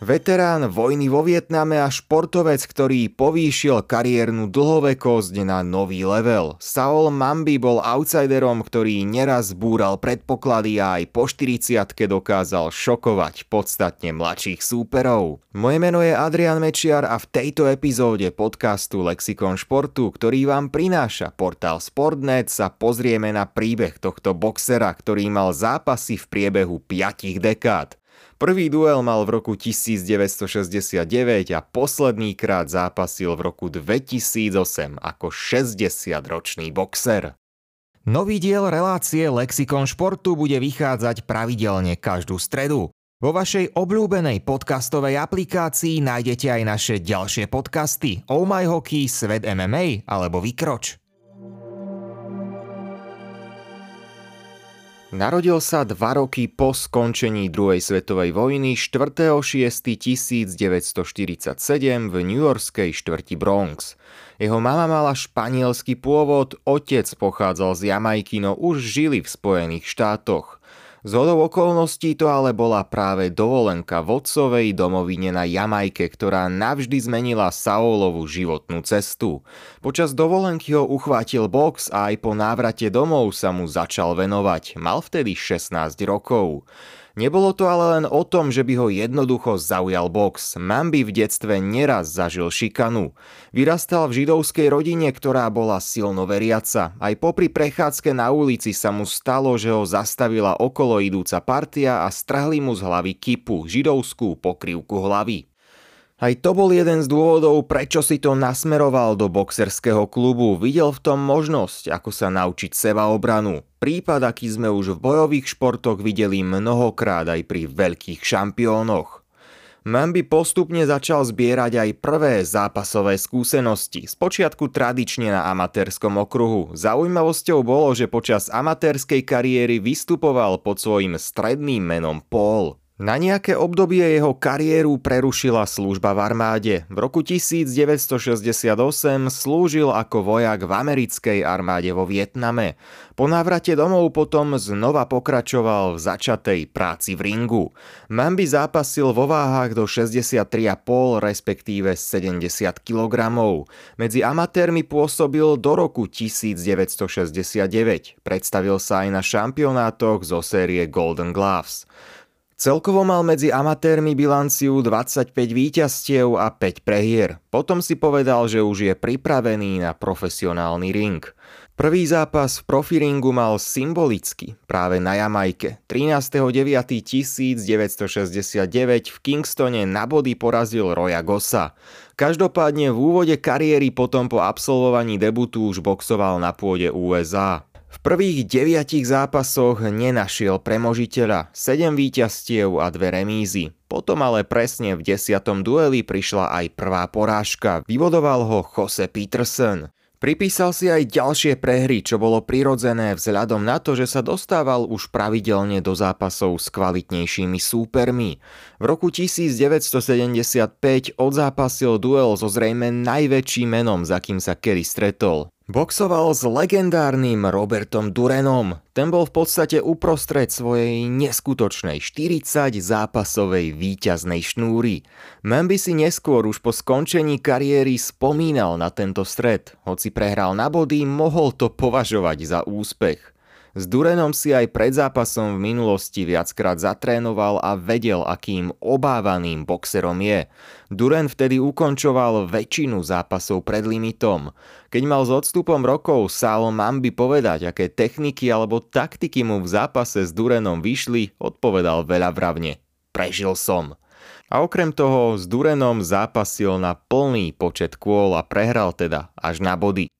Veterán vojny vo Vietname a športovec, ktorý povýšil kariérnu dlhovekosť na nový level. Saul Mambi bol outsiderom, ktorý neraz búral predpoklady a aj po 40 dokázal šokovať podstatne mladších súperov. Moje meno je Adrian Mečiar a v tejto epizóde podcastu Lexikon športu, ktorý vám prináša portál Sportnet, sa pozrieme na príbeh tohto boxera, ktorý mal zápasy v priebehu 5 dekád. Prvý duel mal v roku 1969 a posledný krát zápasil v roku 2008 ako 60-ročný boxer. Nový diel relácie Lexikon športu bude vychádzať pravidelne každú stredu. Vo vašej obľúbenej podcastovej aplikácii nájdete aj naše ďalšie podcasty Oh My Hockey, Svet MMA alebo Vykroč. Narodil sa dva roky po skončení druhej svetovej vojny 4.6.1947 v New Yorkskej štvrti Bronx. Jeho mama mala španielský pôvod, otec pochádzal z Jamajky, no už žili v Spojených štátoch. Z hodou okolností to ale bola práve dovolenka vodcovej domovine na Jamajke, ktorá navždy zmenila Saulovu životnú cestu. Počas dovolenky ho uchvátil box a aj po návrate domov sa mu začal venovať. Mal vtedy 16 rokov. Nebolo to ale len o tom, že by ho jednoducho zaujal box. Mambi v detstve neraz zažil šikanu. Vyrastal v židovskej rodine, ktorá bola silno veriaca. Aj popri prechádzke na ulici sa mu stalo, že ho zastavila okolo idúca partia a strhli mu z hlavy kipu, židovskú pokrývku hlavy. Aj to bol jeden z dôvodov, prečo si to nasmeroval do boxerského klubu. Videl v tom možnosť, ako sa naučiť seba obranu. Prípad, aký sme už v bojových športoch videli mnohokrát aj pri veľkých šampiónoch. Mambi postupne začal zbierať aj prvé zápasové skúsenosti, spočiatku tradične na amatérskom okruhu. Zaujímavosťou bolo, že počas amatérskej kariéry vystupoval pod svojim stredným menom Paul. Na nejaké obdobie jeho kariéru prerušila služba v armáde. V roku 1968 slúžil ako vojak v americkej armáde vo Vietname. Po návrate domov potom znova pokračoval v začatej práci v ringu. Mambi zápasil vo váhach do 63,5 respektíve 70 kg. Medzi amatérmi pôsobil do roku 1969. Predstavil sa aj na šampionátoch zo série Golden Gloves. Celkovo mal medzi amatérmi bilanciu 25 víťazstiev a 5 prehier. Potom si povedal, že už je pripravený na profesionálny ring. Prvý zápas v profiringu mal symbolicky práve na Jamajke. 13.9.1969 v Kingstone na body porazil Roya Gossa. Každopádne v úvode kariéry potom po absolvovaní debutu už boxoval na pôde USA. V prvých deviatich zápasoch nenašiel premožiteľa, 7 víťazstiev a dve remízy. Potom ale presne v desiatom dueli prišla aj prvá porážka. Vyvodoval ho Jose Peterson. Pripísal si aj ďalšie prehry, čo bolo prirodzené vzhľadom na to, že sa dostával už pravidelne do zápasov s kvalitnejšími súpermi. V roku 1975 odzápasil duel so zrejme najväčším menom, za kým sa kedy stretol. Boxoval s legendárnym Robertom Durenom. Ten bol v podstate uprostred svojej neskutočnej 40 zápasovej víťaznej šnúry. Mambi si neskôr už po skončení kariéry spomínal na tento stred. Hoci prehral na body, mohol to považovať za úspech. S Durenom si aj pred zápasom v minulosti viackrát zatrénoval a vedel, akým obávaným boxerom je. Duren vtedy ukončoval väčšinu zápasov pred limitom. Keď mal s odstupom rokov Saul Mambi povedať, aké techniky alebo taktiky mu v zápase s Durenom vyšli, odpovedal veľa vravne. Prežil som. A okrem toho s Durenom zápasil na plný počet kôl a prehral teda až na body.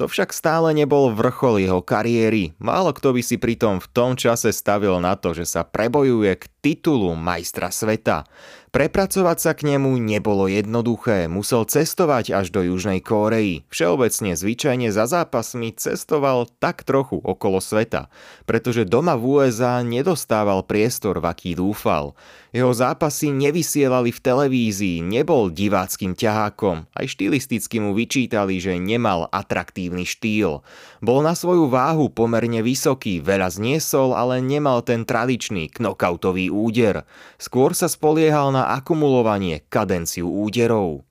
To však stále nebol vrchol jeho kariéry. Málo kto by si pritom v tom čase stavil na to, že sa prebojuje k titulu majstra sveta. Prepracovať sa k nemu nebolo jednoduché, musel cestovať až do Južnej Kórei. Všeobecne zvyčajne za zápasmi cestoval tak trochu okolo sveta, pretože doma v USA nedostával priestor, v aký dúfal. Jeho zápasy nevysielali v televízii, nebol diváckým ťahákom, aj štilisticky mu vyčítali, že nemal atraktívny štýl. Bol na svoju váhu pomerne vysoký, veľa zniesol, ale nemal ten tradičný knockoutový úder. Skôr sa spoliehal na akumulovanie kadenciu úderov.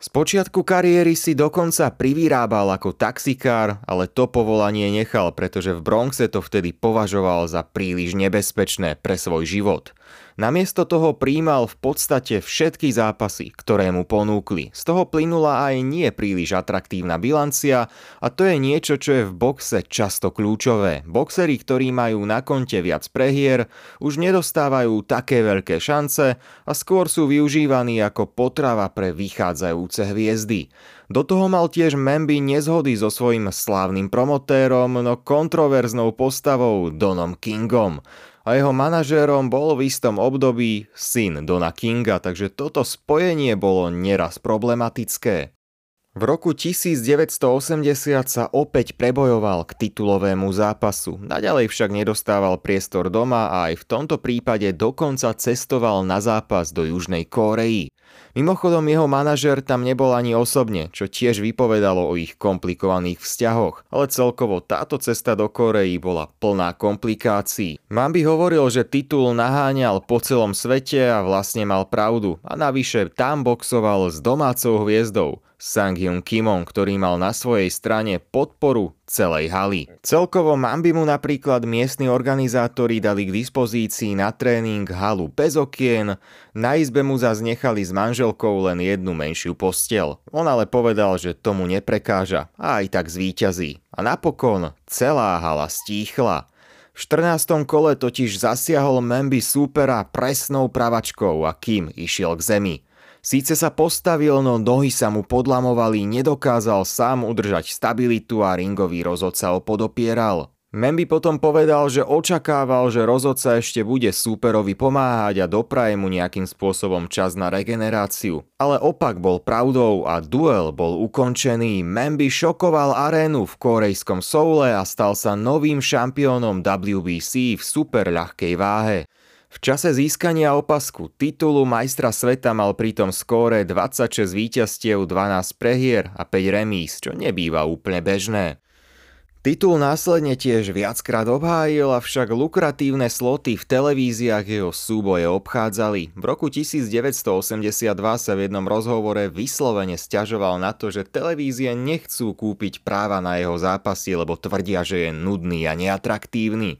Z počiatku kariéry si dokonca privyrábal ako taxikár, ale to povolanie nechal, pretože v Bronxe to vtedy považoval za príliš nebezpečné pre svoj život. Namiesto toho príjmal v podstate všetky zápasy, ktoré mu ponúkli. Z toho plynula aj nie príliš atraktívna bilancia a to je niečo, čo je v boxe často kľúčové. Boxeri, ktorí majú na konte viac prehier, už nedostávajú také veľké šance a skôr sú využívaní ako potrava pre vychádzajúce hviezdy. Do toho mal tiež Memby nezhody so svojím slávnym promotérom, no kontroverznou postavou Donom Kingom a jeho manažérom bol v istom období syn Dona Kinga, takže toto spojenie bolo neraz problematické. V roku 1980 sa opäť prebojoval k titulovému zápasu, naďalej však nedostával priestor doma a aj v tomto prípade dokonca cestoval na zápas do Južnej Kórei. Mimochodom jeho manažer tam nebol ani osobne, čo tiež vypovedalo o ich komplikovaných vzťahoch, ale celkovo táto cesta do Korei bola plná komplikácií. Mambi hovoril, že titul naháňal po celom svete a vlastne mal pravdu a navyše tam boxoval s domácou hviezdou. Sang Hyun Kimon, ktorý mal na svojej strane podporu celej haly. Celkovo Mambi mu napríklad miestni organizátori dali k dispozícii na tréning halu bez okien, na izbe mu zase nechali s manželkou len jednu menšiu postel. On ale povedal, že tomu neprekáža a aj tak zvíťazí. A napokon celá hala stíchla. V 14. kole totiž zasiahol Memby súpera presnou pravačkou a kým išiel k zemi. Síce sa postavil, no nohy sa mu podlamovali, nedokázal sám udržať stabilitu a ringový rozhodca ho podopieral. Memby potom povedal, že očakával, že rozhodca ešte bude súperovi pomáhať a dopraje mu nejakým spôsobom čas na regeneráciu. Ale opak bol pravdou a duel bol ukončený. Memby šokoval arénu v korejskom Soule a stal sa novým šampiónom WBC v super ľahkej váhe. V čase získania opasku titulu majstra sveta mal pritom skóre 26 víťazstiev, 12 prehier a 5 remíz, čo nebýva úplne bežné. Titul následne tiež viackrát obhájil, avšak lukratívne sloty v televíziách jeho súboje obchádzali. V roku 1982 sa v jednom rozhovore vyslovene stiažoval na to, že televízie nechcú kúpiť práva na jeho zápasy, lebo tvrdia, že je nudný a neatraktívny.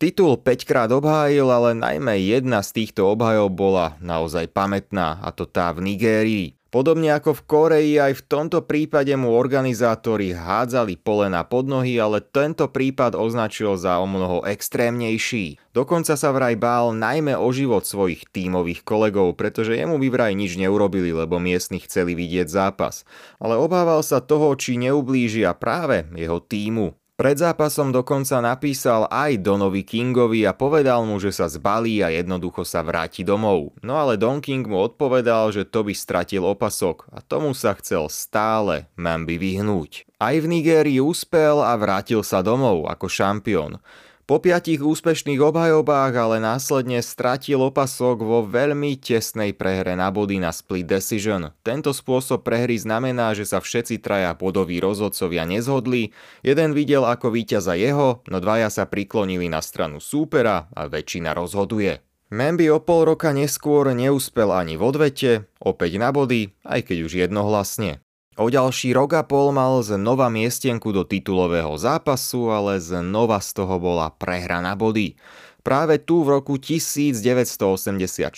Titul 5 krát obhájil, ale najmä jedna z týchto obhajov bola naozaj pamätná, a to tá v Nigérii. Podobne ako v Koreji, aj v tomto prípade mu organizátori hádzali polena pod nohy, ale tento prípad označil za o mnoho extrémnejší. Dokonca sa vraj bál najmä o život svojich tímových kolegov, pretože jemu by vraj nič neurobili, lebo miestni chceli vidieť zápas. Ale obával sa toho, či neublížia práve jeho týmu. Pred zápasom dokonca napísal aj Donovi Kingovi a povedal mu, že sa zbalí a jednoducho sa vráti domov. No ale Don King mu odpovedal, že to by stratil opasok a tomu sa chcel stále Mambi vyhnúť. Aj v Nigérii úspel a vrátil sa domov ako šampión. Po piatich úspešných obhajobách ale následne stratil opasok vo veľmi tesnej prehre na body na split decision. Tento spôsob prehry znamená, že sa všetci traja bodoví rozhodcovia nezhodli, jeden videl ako víťaza jeho, no dvaja sa priklonili na stranu súpera a väčšina rozhoduje. Memby o pol roka neskôr neúspel ani v odvete, opäť na body, aj keď už jednohlasne. O ďalší rok a pol mal znova miestenku do titulového zápasu, ale znova z toho bola prehra na body. Práve tu v roku 1984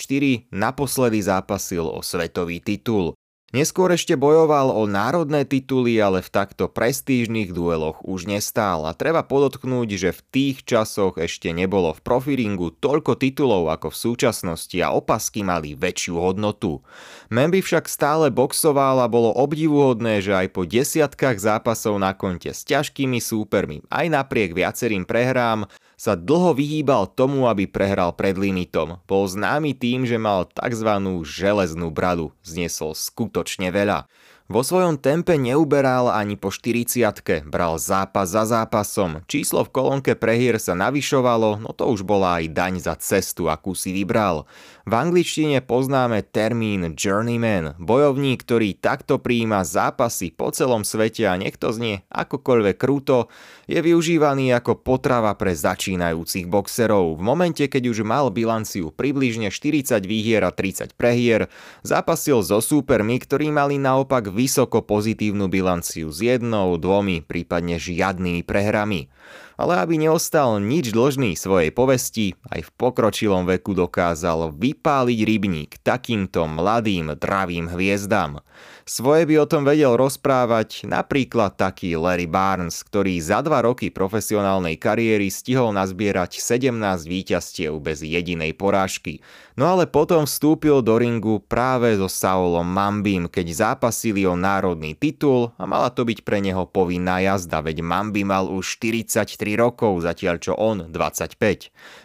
naposledy zápasil o svetový titul. Neskôr ešte bojoval o národné tituly, ale v takto prestížnych dueloch už nestál a treba podotknúť, že v tých časoch ešte nebolo v profiringu toľko titulov ako v súčasnosti a opasky mali väčšiu hodnotu. Memby však stále boxoval a bolo obdivuhodné, že aj po desiatkách zápasov na konte s ťažkými súpermi, aj napriek viacerým prehrám, sa dlho vyhýbal tomu, aby prehral pred limitom. Bol známy tým, že mal tzv. železnú bradu, zniesol skutočne veľa. Vo svojom tempe neuberal ani po 40 bral zápas za zápasom. Číslo v kolónke prehier sa navyšovalo, no to už bola aj daň za cestu, akú si vybral. V angličtine poznáme termín journeyman, bojovník, ktorý takto prijíma zápasy po celom svete a nech to znie akokoľvek krúto, je využívaný ako potrava pre začínajúcich boxerov. V momente, keď už mal bilanciu približne 40 výhier a 30 prehier, zápasil so súpermi, ktorí mali naopak vysoko pozitívnu bilanciu s jednou, dvomi, prípadne žiadnymi prehrami ale aby neostal nič dlžný svojej povesti, aj v pokročilom veku dokázal vypáliť rybník takýmto mladým, dravým hviezdám. Svoje by o tom vedel rozprávať napríklad taký Larry Barnes, ktorý za dva roky profesionálnej kariéry stihol nazbierať 17 víťazstiev bez jedinej porážky. No ale potom vstúpil do ringu práve so Saulom Mambim, keď zápasili o národný titul a mala to byť pre neho povinná jazda, veď Mambi mal už 43 rokov, zatiaľ čo on 25.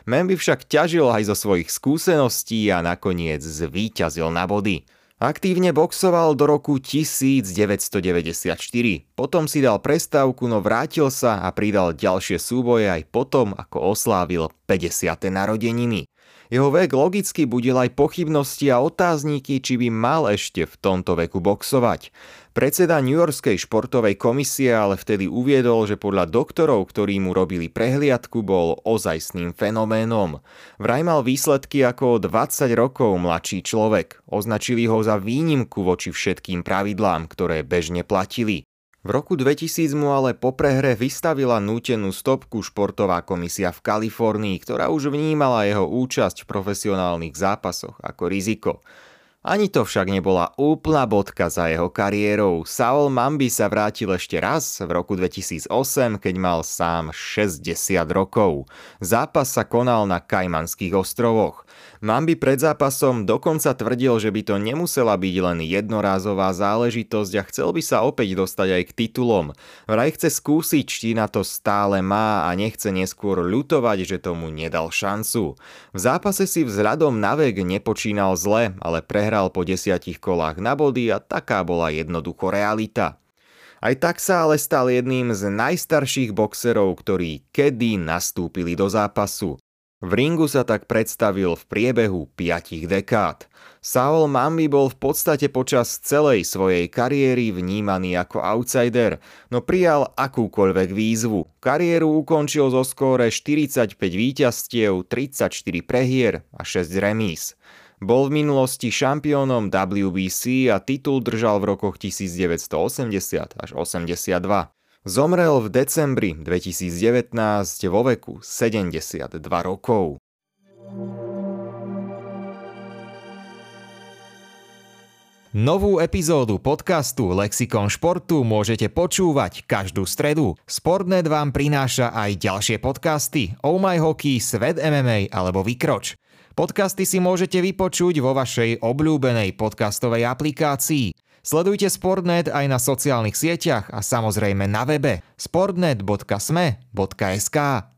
Mambi však ťažil aj zo svojich skúseností a nakoniec zvíťazil na body. Aktívne boxoval do roku 1994. Potom si dal prestávku, no vrátil sa a pridal ďalšie súboje aj potom, ako oslávil 50. narodeniny. Jeho vek logicky budil aj pochybnosti a otázniky, či by mal ešte v tomto veku boxovať. Predseda New Yorkskej športovej komisie ale vtedy uviedol, že podľa doktorov, ktorí mu robili prehliadku, bol ozajstným fenoménom. Vraj mal výsledky ako 20 rokov mladší človek. Označili ho za výnimku voči všetkým pravidlám, ktoré bežne platili. V roku 2000 mu ale po prehre vystavila nútenú stopku športová komisia v Kalifornii, ktorá už vnímala jeho účasť v profesionálnych zápasoch ako riziko. Ani to však nebola úplná bodka za jeho kariérou. Saul Mambi sa vrátil ešte raz v roku 2008, keď mal sám 60 rokov. Zápas sa konal na Kajmanských ostrovoch. Mambi pred zápasom dokonca tvrdil, že by to nemusela byť len jednorázová záležitosť a chcel by sa opäť dostať aj k titulom. Vraj chce skúsiť, či na to stále má a nechce neskôr ľutovať, že tomu nedal šancu. V zápase si vzhľadom na vek nepočínal zle, ale prehral po desiatich kolách na body a taká bola jednoducho realita. Aj tak sa ale stal jedným z najstarších boxerov, ktorí kedy nastúpili do zápasu. V ringu sa tak predstavil v priebehu 5 dekád. Saul Mambi bol v podstate počas celej svojej kariéry vnímaný ako outsider, no prijal akúkoľvek výzvu. Kariéru ukončil zo skóre 45 víťazstiev, 34 prehier a 6 remíz. Bol v minulosti šampiónom WBC a titul držal v rokoch 1980 až 82. Zomrel v decembri 2019 vo veku 72 rokov. Novú epizódu podcastu Lexikon športu môžete počúvať každú stredu. Sportnet vám prináša aj ďalšie podcasty Oh My Hockey, Svet MMA alebo Vykroč. Podcasty si môžete vypočuť vo vašej obľúbenej podcastovej aplikácii. Sledujte Sportnet aj na sociálnych sieťach a samozrejme na webe sportnet.sme.sk.